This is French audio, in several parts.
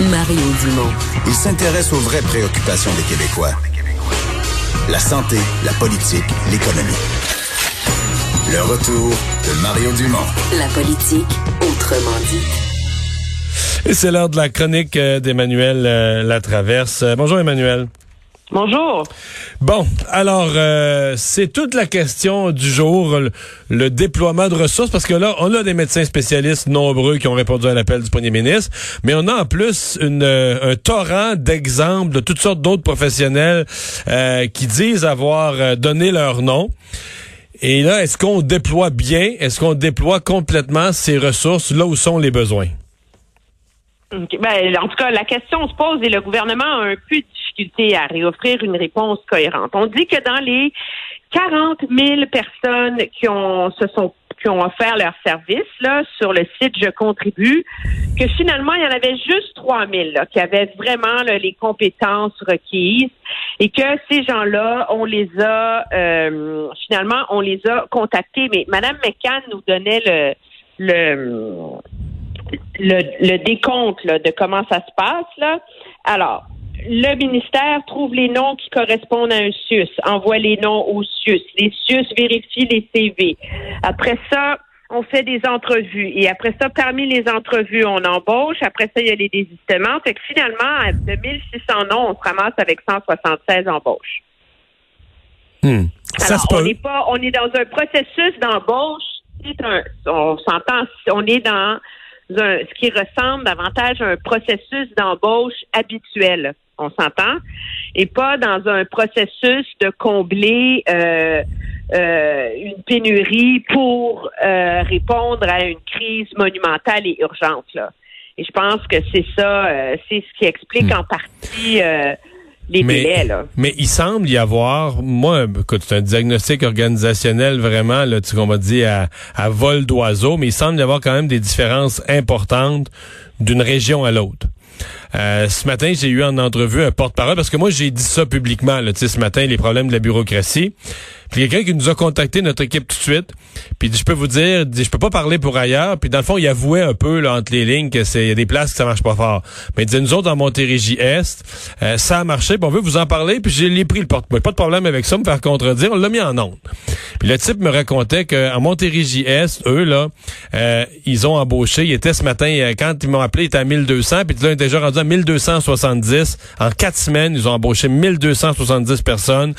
Mario Dumont. Il s'intéresse aux vraies préoccupations des Québécois. La santé, la politique, l'économie. Le retour de Mario Dumont. La politique, autrement dit. Et c'est l'heure de la chronique euh, d'Emmanuel euh, Latraverse. Euh, bonjour Emmanuel. Bonjour. Bon, alors euh, c'est toute la question du jour, le, déploiement de ressources, parce que là, on a des médecins spécialistes nombreux qui ont répondu à l'appel du premier ministre, mais on a en plus une, euh, un torrent d'exemples de toutes sortes d'autres professionnels euh, qui disent avoir donné leur nom. Et là, est-ce qu'on déploie bien, est-ce qu'on déploie complètement ces ressources là où sont les besoins? Ben, en tout cas, la question se pose et le gouvernement a un peu à réoffrir une réponse cohérente. On dit que dans les 40 000 personnes qui ont se sont qui ont offert leur service là sur le site Je contribue, que finalement il y en avait juste 3 000 là, qui avaient vraiment les compétences requises et que ces gens-là, on les a euh, finalement on les a contactés. Mais Madame McCann nous donnait le le le, décompte de comment ça se passe. Là. Alors, le ministère trouve les noms qui correspondent à un SUS, envoie les noms au SUS. Les SUS vérifient les CV. Après ça, on fait des entrevues. Et après ça, parmi les entrevues, on embauche. Après ça, il y a les désistements. Fait que finalement, de 1600 noms, on se ramasse avec 176 embauches. Hmm. Alors, on n'est pas, on est dans un processus d'embauche. on s'entend, on est dans ce qui ressemble davantage à un processus d'embauche habituel. On s'entend? Et pas dans un processus de combler euh, euh, une pénurie pour euh, répondre à une crise monumentale et urgente. Là. Et je pense que c'est ça, c'est ce qui explique hmm. en partie mais, Mais il semble y avoir, moi, écoute, c'est un diagnostic organisationnel vraiment, là, tu qu'on va dire à, vol d'oiseau, mais il semble y avoir quand même des différences importantes d'une région à l'autre. Euh, ce matin, j'ai eu en entrevue un porte-parole parce que moi, j'ai dit ça publiquement, là, ce matin, les problèmes de la bureaucratie. Puis quelqu'un qui nous a contacté, notre équipe tout de suite, puis je peux vous dire, dit, je peux pas parler pour ailleurs. Puis dans le fond, il avouait un peu là, entre les lignes que c'est y a des places que ça marche pas fort. Mais il disait, nous autres, en Montérégie Est, euh, ça a marché, on veut vous en parler, puis j'ai pris le porte-parole. Pas de problème avec ça, me faire contredire, on l'a mis en onde. Puis le type me racontait qu'en Montérégie Est, eux, là, euh, ils ont embauché, il était ce matin, euh, quand ils m'ont appelé, il était à 1200, puis là, ils déjà rendu à 1270. En quatre semaines, ils ont embauché 1270 personnes,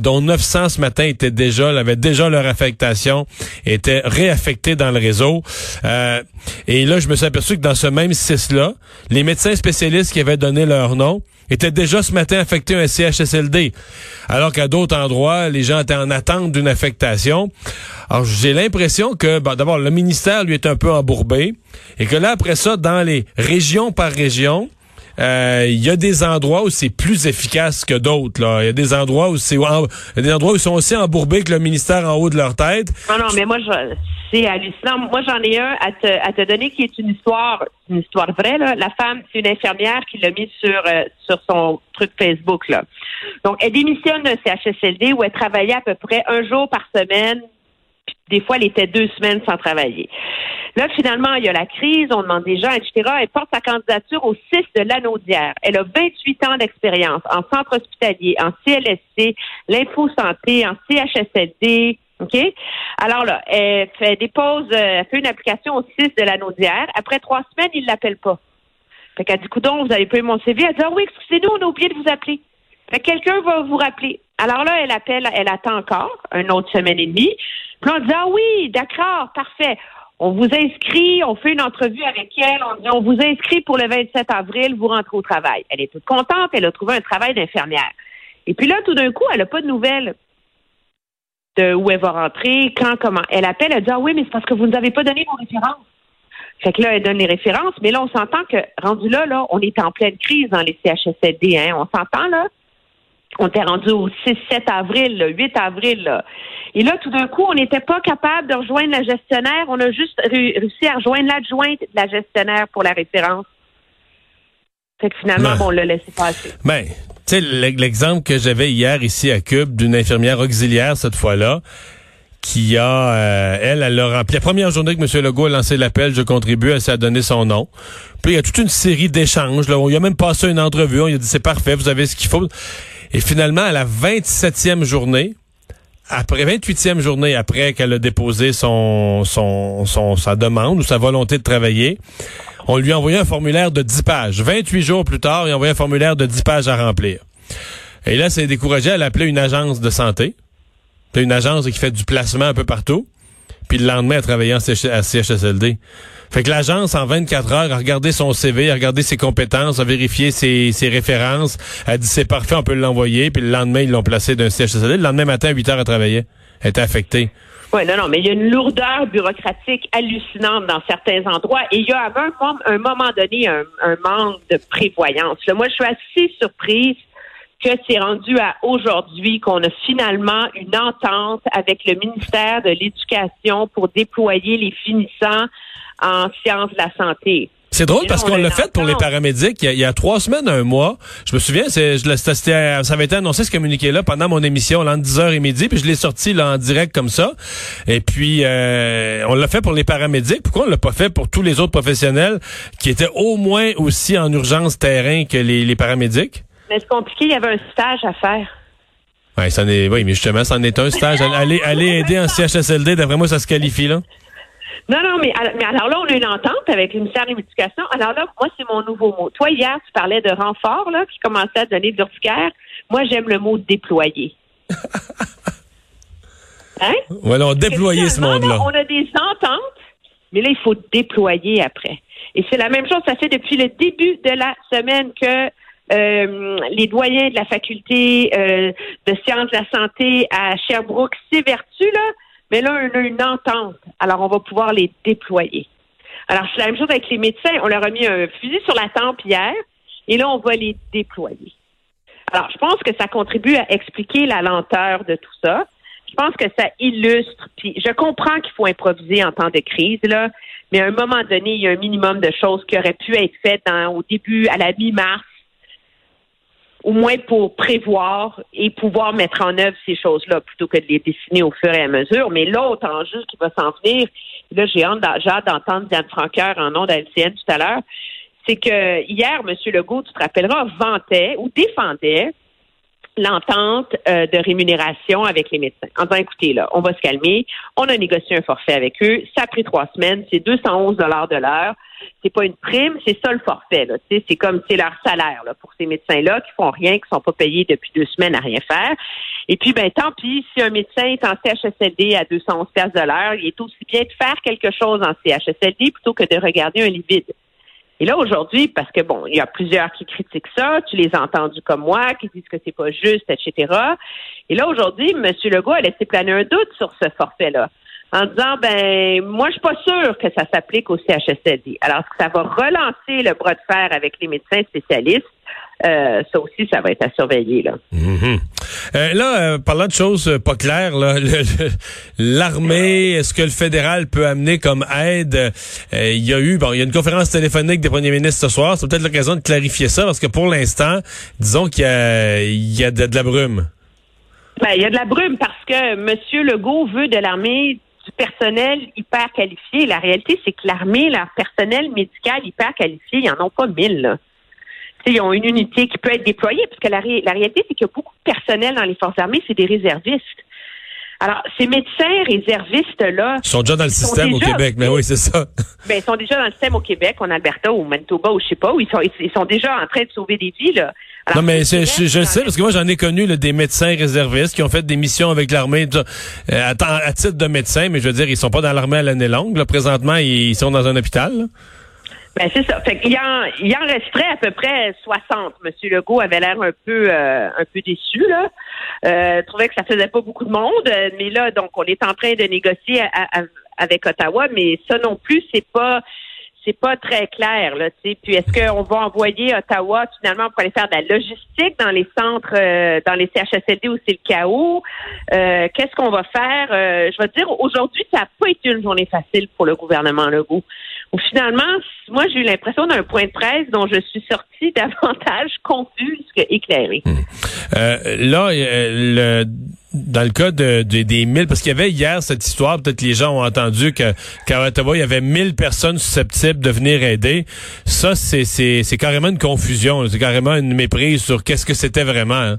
dont 900 ce matin étaient déjà, avaient déjà leur affectation, étaient réaffectés dans le réseau. Euh, et là, je me suis aperçu que dans ce même CIS-là, les médecins spécialistes qui avaient donné leur nom étaient déjà ce matin affectés à un CHSLD. Alors qu'à d'autres endroits, les gens étaient en attente d'une affectation. Alors, j'ai l'impression que, d'abord, le ministère, lui, est un peu embourbé. Et que là, après ça, dans les régions par région, euh, il y a des endroits où c'est plus efficace que d'autres. Là, il y a des endroits où c'est, des endroits où ils sont aussi embourbés que le ministère en haut de leur tête. Non, non, mais moi, c'est hallucinant. Moi, j'en ai un à te, à te donner qui est une histoire, une histoire vraie. Là. La femme, c'est une infirmière qui l'a mis sur euh, sur son truc Facebook. Là. Donc, elle démissionne d'un CHSLD où elle travaillait à peu près un jour par semaine. Des fois, elle était deux semaines sans travailler. Là, finalement, il y a la crise, on demande des gens, etc. Elle porte sa candidature au 6 de l'Anaudière. Elle a 28 ans d'expérience en centre hospitalier, en CLSC, l'info-santé, en CHSLD, OK? Alors là, elle fait dépose, euh, elle fait une application au 6 de l'Anaudière. Après trois semaines, il ne l'appelle pas. Fait qu'elle dit, coudon, vous avez pas eu mon CV. Elle dit, ah oui, excusez-nous, on a oublié de vous appeler. Fait que quelqu'un va vous rappeler. Alors là, elle appelle, elle attend encore, une autre semaine et demie. Puis on dit, ah oui, d'accord, parfait on vous inscrit, on fait une entrevue avec elle, on dit on vous inscrit pour le 27 avril, vous rentrez au travail. Elle est toute contente, elle a trouvé un travail d'infirmière. Et puis là, tout d'un coup, elle n'a pas de nouvelles de où elle va rentrer, quand, comment. Elle appelle, elle dit Ah oui, mais c'est parce que vous ne nous avez pas donné vos références. Fait que là, elle donne les références, mais là, on s'entend que rendu là, là, on est en pleine crise dans les CHSLD, hein. On s'entend là? On était rendu au 6-7 avril, le 8 avril. Là. Et là, tout d'un coup, on n'était pas capable de rejoindre la gestionnaire. On a juste réussi à rejoindre l'adjointe de la gestionnaire pour la référence. Fait que finalement, bon, on l'a laissé passer. Ben, tu sais, l'exemple que j'avais hier ici à Cube d'une infirmière auxiliaire cette fois-là, qui a, euh, elle, elle a rempli la première journée que M. Legault a lancé l'appel, je contribue, elle s'est donné son nom. Puis il y a toute une série d'échanges. Là, il a même passé une entrevue, on lui a dit c'est parfait, vous avez ce qu'il faut. Et finalement, à la 27e journée, après 28e journée après qu'elle a déposé son, son, sa demande ou sa volonté de travailler, on lui a envoyé un formulaire de 10 pages. 28 jours plus tard, il a envoyé un formulaire de 10 pages à remplir. Et là, c'est découragé, elle a appelé une agence de santé. Une agence qui fait du placement un peu partout. Puis le lendemain, elle travaillait à CHSLD. Fait que l'agence, en 24 heures, a regardé son CV, a regardé ses compétences, a vérifié ses, ses références, a dit c'est parfait, on peut l'envoyer. Puis le lendemain, ils l'ont placé d'un CHSLD. Le lendemain matin, à 8 heures, elle travaillait. Elle était affectée. Oui, non, non, mais il y a une lourdeur bureaucratique hallucinante dans certains endroits et il y a à un, un moment donné un, un manque de prévoyance. Là, moi, je suis assez surprise que c'est rendu à aujourd'hui qu'on a finalement une entente avec le ministère de l'Éducation pour déployer les finissants en sciences de la santé. C'est drôle parce qu'on l'a fait pour les paramédics il y, a, trois semaines, un mois. Je me souviens, c'est, je, ça avait été annoncé ce communiqué-là pendant mon émission, là, entre 10h et midi, puis je l'ai sorti là, en direct comme ça. Et puis, euh, on l'a fait pour les paramédics. Pourquoi on l'a pas fait pour tous les autres professionnels qui étaient au moins aussi en urgence terrain que les, les paramédics? Mais c'est compliqué, il y avait un stage à faire. Ouais, ça est, oui, mais justement, c'en est un stage. Aller, aller aider en CHSLD, d'après moi, ça se qualifie, là. Non, non, mais, mais alors là, on a une entente avec le ministère de l'Éducation. Alors là, moi, c'est mon nouveau mot. Toi, hier, tu parlais de renfort, là, qui commençait à donner de l'urticaire. Moi, j'aime le mot déployer. hein? Voilà, on déployer ce monde-là. On a des ententes, mais là, il faut déployer après. Et c'est la même chose, ça fait depuis le début de la semaine que euh, les doyens de la faculté euh, de sciences de la santé à Sherbrooke s'évertuent, là, mais là, on a une entente. Alors, on va pouvoir les déployer. Alors, c'est la même chose avec les médecins. On leur a mis un fusil sur la tempe hier, et là, on va les déployer. Alors, je pense que ça contribue à expliquer la lenteur de tout ça. Je pense que ça illustre. Puis, je comprends qu'il faut improviser en temps de crise, là, mais à un moment donné, il y a un minimum de choses qui auraient pu être faites au début, à la mi-mars, au moins pour prévoir et pouvoir mettre en œuvre ces choses-là plutôt que de les dessiner au fur et à mesure. Mais l'autre enjeu qui va s'en venir, là, j'ai hâte d'entendre Diane Franqueur en nom d'LCN tout à l'heure, c'est que hier, M. Legault, tu te rappelleras, vantait ou défendait l'entente euh, de rémunération avec les médecins. En disant, écoutez, là, on va se calmer, on a négocié un forfait avec eux, ça a pris trois semaines, c'est 211 dollars de l'heure, c'est pas une prime, c'est ça le forfait. Là. C'est comme c'est leur salaire là, pour ces médecins-là qui font rien, qui sont pas payés depuis deux semaines à rien faire. Et puis, ben tant pis, si un médecin est en CHSLD à 211 de l'heure, il est aussi bien de faire quelque chose en CHSLD plutôt que de regarder un lit vide. Et là, aujourd'hui, parce que bon, il y a plusieurs qui critiquent ça, tu les as entendus comme moi, qui disent que c'est pas juste, etc. Et là, aujourd'hui, M. Legault a laissé planer un doute sur ce forfait-là en disant ben moi je suis pas sûre que ça s'applique au CHSLD. Alors ça va relancer le bras de fer avec les médecins spécialistes. Euh, ça aussi, ça va être à surveiller là. Mm-hmm. Euh, là, euh, parlant de choses pas claires, l'armée, est-ce que le fédéral peut amener comme aide? Il y a eu, bon, il y a une conférence téléphonique des premiers ministres ce soir. C'est peut-être l'occasion de clarifier ça parce que pour l'instant, disons qu'il y y a de, de la brume. Ben, il y a de la brume parce que M. Legault veut de l'armée du personnel hyper qualifié. La réalité, c'est que l'armée, leur personnel médical hyper qualifié, ils n'en ont pas mille. Là. Ils ont une unité qui peut être déployée, parce que la, la réalité, c'est qu'il y a beaucoup de personnel dans les forces armées, c'est des réservistes. Alors, ces médecins réservistes-là... Ils sont déjà dans le système au Québec, mais oui, c'est ça. Ben, ils sont déjà dans le système au Québec, en Alberta, ou Manitoba, ou je sais pas, où ils sont, ils sont déjà en train de sauver des vies, là. non, mais je, sais, parce que moi, j'en ai connu des médecins réservistes qui ont fait des missions avec l'armée euh, à, à, titre de médecin, mais je veux dire, ils sont pas dans l'armée à l'année longue. Là. Présentement, ils sont dans un hôpital. Ben, c'est ça. Fait il, en, il en resterait à peu près 60. Monsieur Legault avait l'air un peu euh, un peu déçu, là. Euh, trouvait que ça faisait pas beaucoup de monde. Mais là, donc, on est en train de négocier avec Ottawa, mais ça non plus, c'est pas c'est pas très clair, là. Puis est-ce qu'on va envoyer Ottawa finalement pour aller faire de la logistique dans les centres, euh, dans les CHSLD où c'est le chaos? Euh, qu'est-ce qu'on va faire? je vais te dire, aujourd'hui, ça n'a pas été une journée facile pour le gouvernement Legault finalement, moi, j'ai eu l'impression d'un point de presse dont je suis sortie davantage confuse qu'éclairée. Hum. Euh, là, le dans le cas de, des 1000, parce qu'il y avait hier cette histoire, peut-être les gens ont entendu que qu'à Ottawa, il y avait 1000 personnes susceptibles de venir aider. Ça, c'est carrément une confusion. C'est carrément une méprise sur qu'est-ce que c'était vraiment. Hein.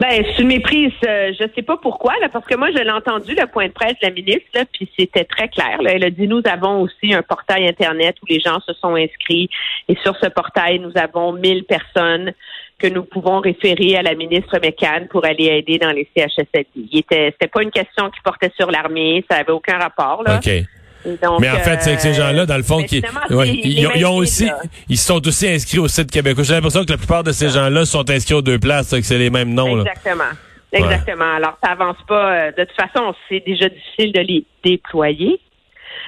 Ben, une méprise. Euh, je sais pas pourquoi, là, parce que moi, je l'ai entendu, le point de presse de la ministre, là, puis c'était très clair. Là. Elle a dit, nous avons aussi un portail Internet où les gens se sont inscrits. Et sur ce portail, nous avons 1000 personnes que nous pouvons référer à la ministre McCann pour aller aider dans les CHSLD. Il était, c'était pas une question qui portait sur l'armée, ça avait aucun rapport, là. Mais en fait, c'est que ces gens-là, dans le fond, qui, ils, ont aussi, ils sont aussi inscrits au site québécois. J'ai l'impression que la plupart de ces gens-là sont inscrits aux deux places, que c'est les mêmes noms. Exactement. Exactement. Alors, ça avance pas. Euh, de toute façon, c'est déjà difficile de les déployer.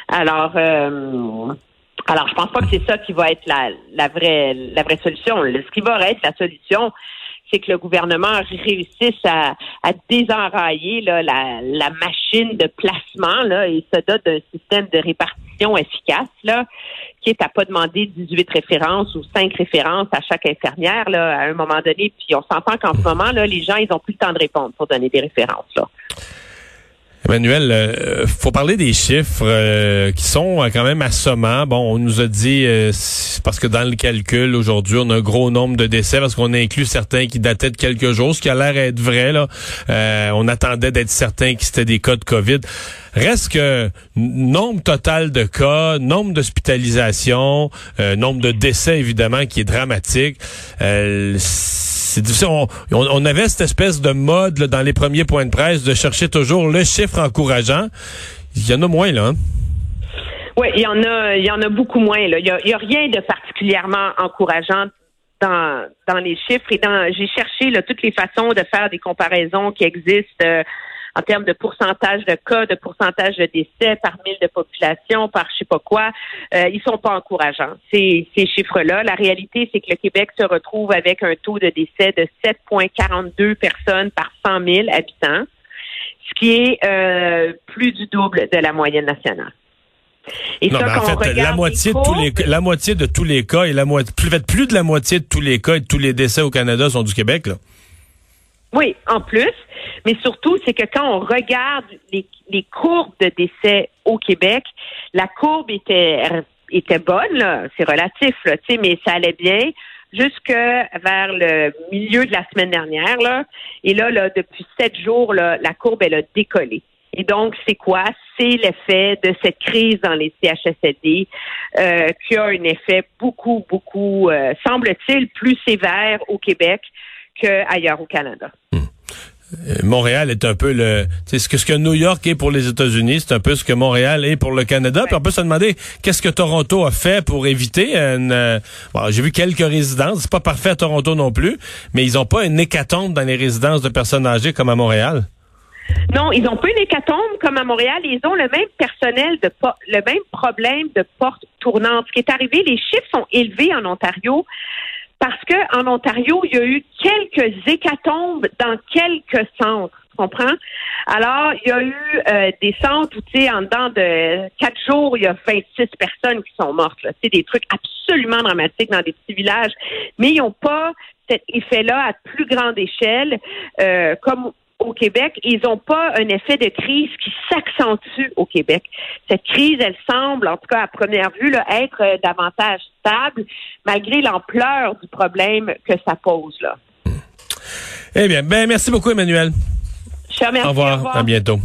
Alors, euh, alors, je pense pas que c'est ça qui va être la, la vraie la vraie solution. Ce qui va être la solution, c'est que le gouvernement réussisse à, à désenrailler là, la, la, machine de placement là, et se dote d'un système de répartition efficace, là, qui est à pas demander 18 références ou 5 références à chaque infirmière là, à un moment donné. Puis on s'entend qu'en ce moment, là, les gens, ils ont plus le temps de répondre pour donner des références. Là. Emmanuel, euh, faut parler des chiffres euh, qui sont euh, quand même assommants. Bon, on nous a dit parce que dans le calcul aujourd'hui, on a un gros nombre de décès parce qu'on a inclus certains qui dataient de quelques jours, ce qui a l'air être vrai là. on attendait d'être certain que c'était des cas de Covid. Reste que nombre total de cas, nombre d'hospitalisations, nombre de décès évidemment qui est dramatique c'est difficile. On, avait cette espèce de mode dans les premiers points de presse de chercher toujours le chiffre encourageant. Il y en a moins, là. Hein? Oui, il y en a, a beaucoup moins. Il y a, rien de particulièrement encourageant dans, dans les chiffres j'ai cherché toutes les façons de faire des comparaisons qui existent. Euh, en termes de pourcentage de cas, de pourcentage de décès par mille de population, par je sais pas quoi, euh, ils sont pas encourageants. Ces, ces chiffres-là. La réalité, c'est que le Québec se retrouve avec un taux de décès de 7,42 personnes par 100 000 habitants, ce qui est euh, plus du double de la moyenne nationale. Et non, ça, en fait, la moitié de tous les la moitié de tous les cas et la moitié plus, plus de la moitié de tous les cas et de tous les décès au Canada sont du Québec là. Oui, en plus. Mais surtout, c'est que quand on regarde les, les courbes de décès au Québec, la courbe était était bonne, c'est relatif, là, mais ça allait bien jusque vers le milieu de la semaine dernière. Là. Et là, là depuis sept jours, là, la courbe, elle a décollé. Et donc, c'est quoi? C'est l'effet de cette crise dans les CHSLD euh, qui a un effet beaucoup, beaucoup, euh, semble-t-il, plus sévère au Québec qu'ailleurs au Canada. Hmm. Euh, Montréal est un peu le, c'est ce que ce que New York est pour les États-Unis, c'est un peu ce que Montréal est pour le Canada. Puis on peut se demander qu'est-ce que Toronto a fait pour éviter une. Euh, bon, j'ai vu quelques résidences, c'est pas parfait à Toronto non plus, mais ils ont pas une hécatombe dans les résidences de personnes âgées comme à Montréal. Non, ils n'ont pas une hécatombe comme à Montréal. Ils ont le même personnel de le même problème de porte tournante. Ce qui est arrivé, les chiffres sont élevés en Ontario parce que en Ontario, il y a eu quelques hécatombes dans quelques centres. Comprends? Alors, il y a eu euh, des centres où, tu sais, en dedans de quatre jours, il y a 26 personnes qui sont mortes. C'est des trucs absolument dramatiques dans des petits villages, mais ils n'ont pas cet effet-là à plus grande échelle, euh, comme au Québec, ils n'ont pas un effet de crise qui s'accentue au Québec. Cette crise, elle semble, en tout cas à première vue, là, être euh, davantage stable, malgré l'ampleur du problème que ça pose. Là. Eh bien, ben merci beaucoup, Emmanuel. Je au revoir. À bientôt.